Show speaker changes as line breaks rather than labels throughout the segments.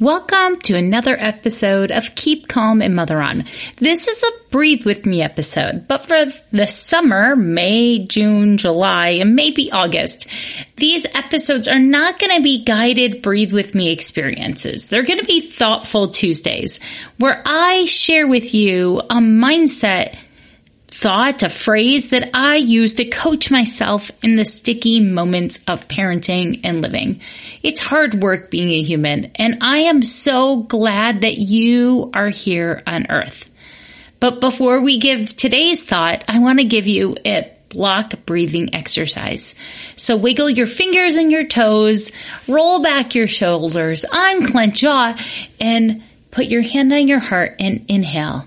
Welcome to another episode of Keep Calm and Mother On. This is a breathe with me episode, but for the summer, May, June, July, and maybe August, these episodes are not going to be guided breathe with me experiences. They're going to be thoughtful Tuesdays where I share with you a mindset thought, a phrase that I use to coach myself in the sticky moments of parenting and living. It's hard work being a human, and I am so glad that you are here on earth. But before we give today's thought, I want to give you a block breathing exercise. So wiggle your fingers and your toes, roll back your shoulders, unclench jaw, and put your hand on your heart and inhale.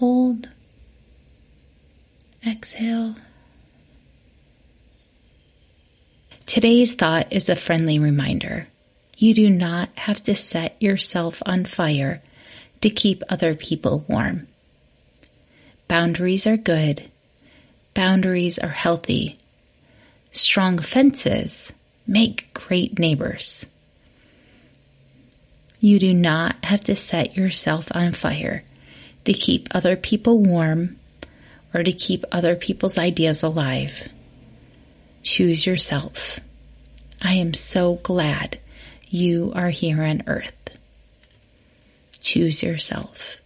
Hold. Exhale. Today's thought is a friendly reminder. You do not have to set yourself on fire to keep other people warm. Boundaries are good. Boundaries are healthy. Strong fences make great neighbors. You do not have to set yourself on fire to keep other people warm or to keep other people's ideas alive. Choose yourself. I am so glad you are here on earth. Choose yourself.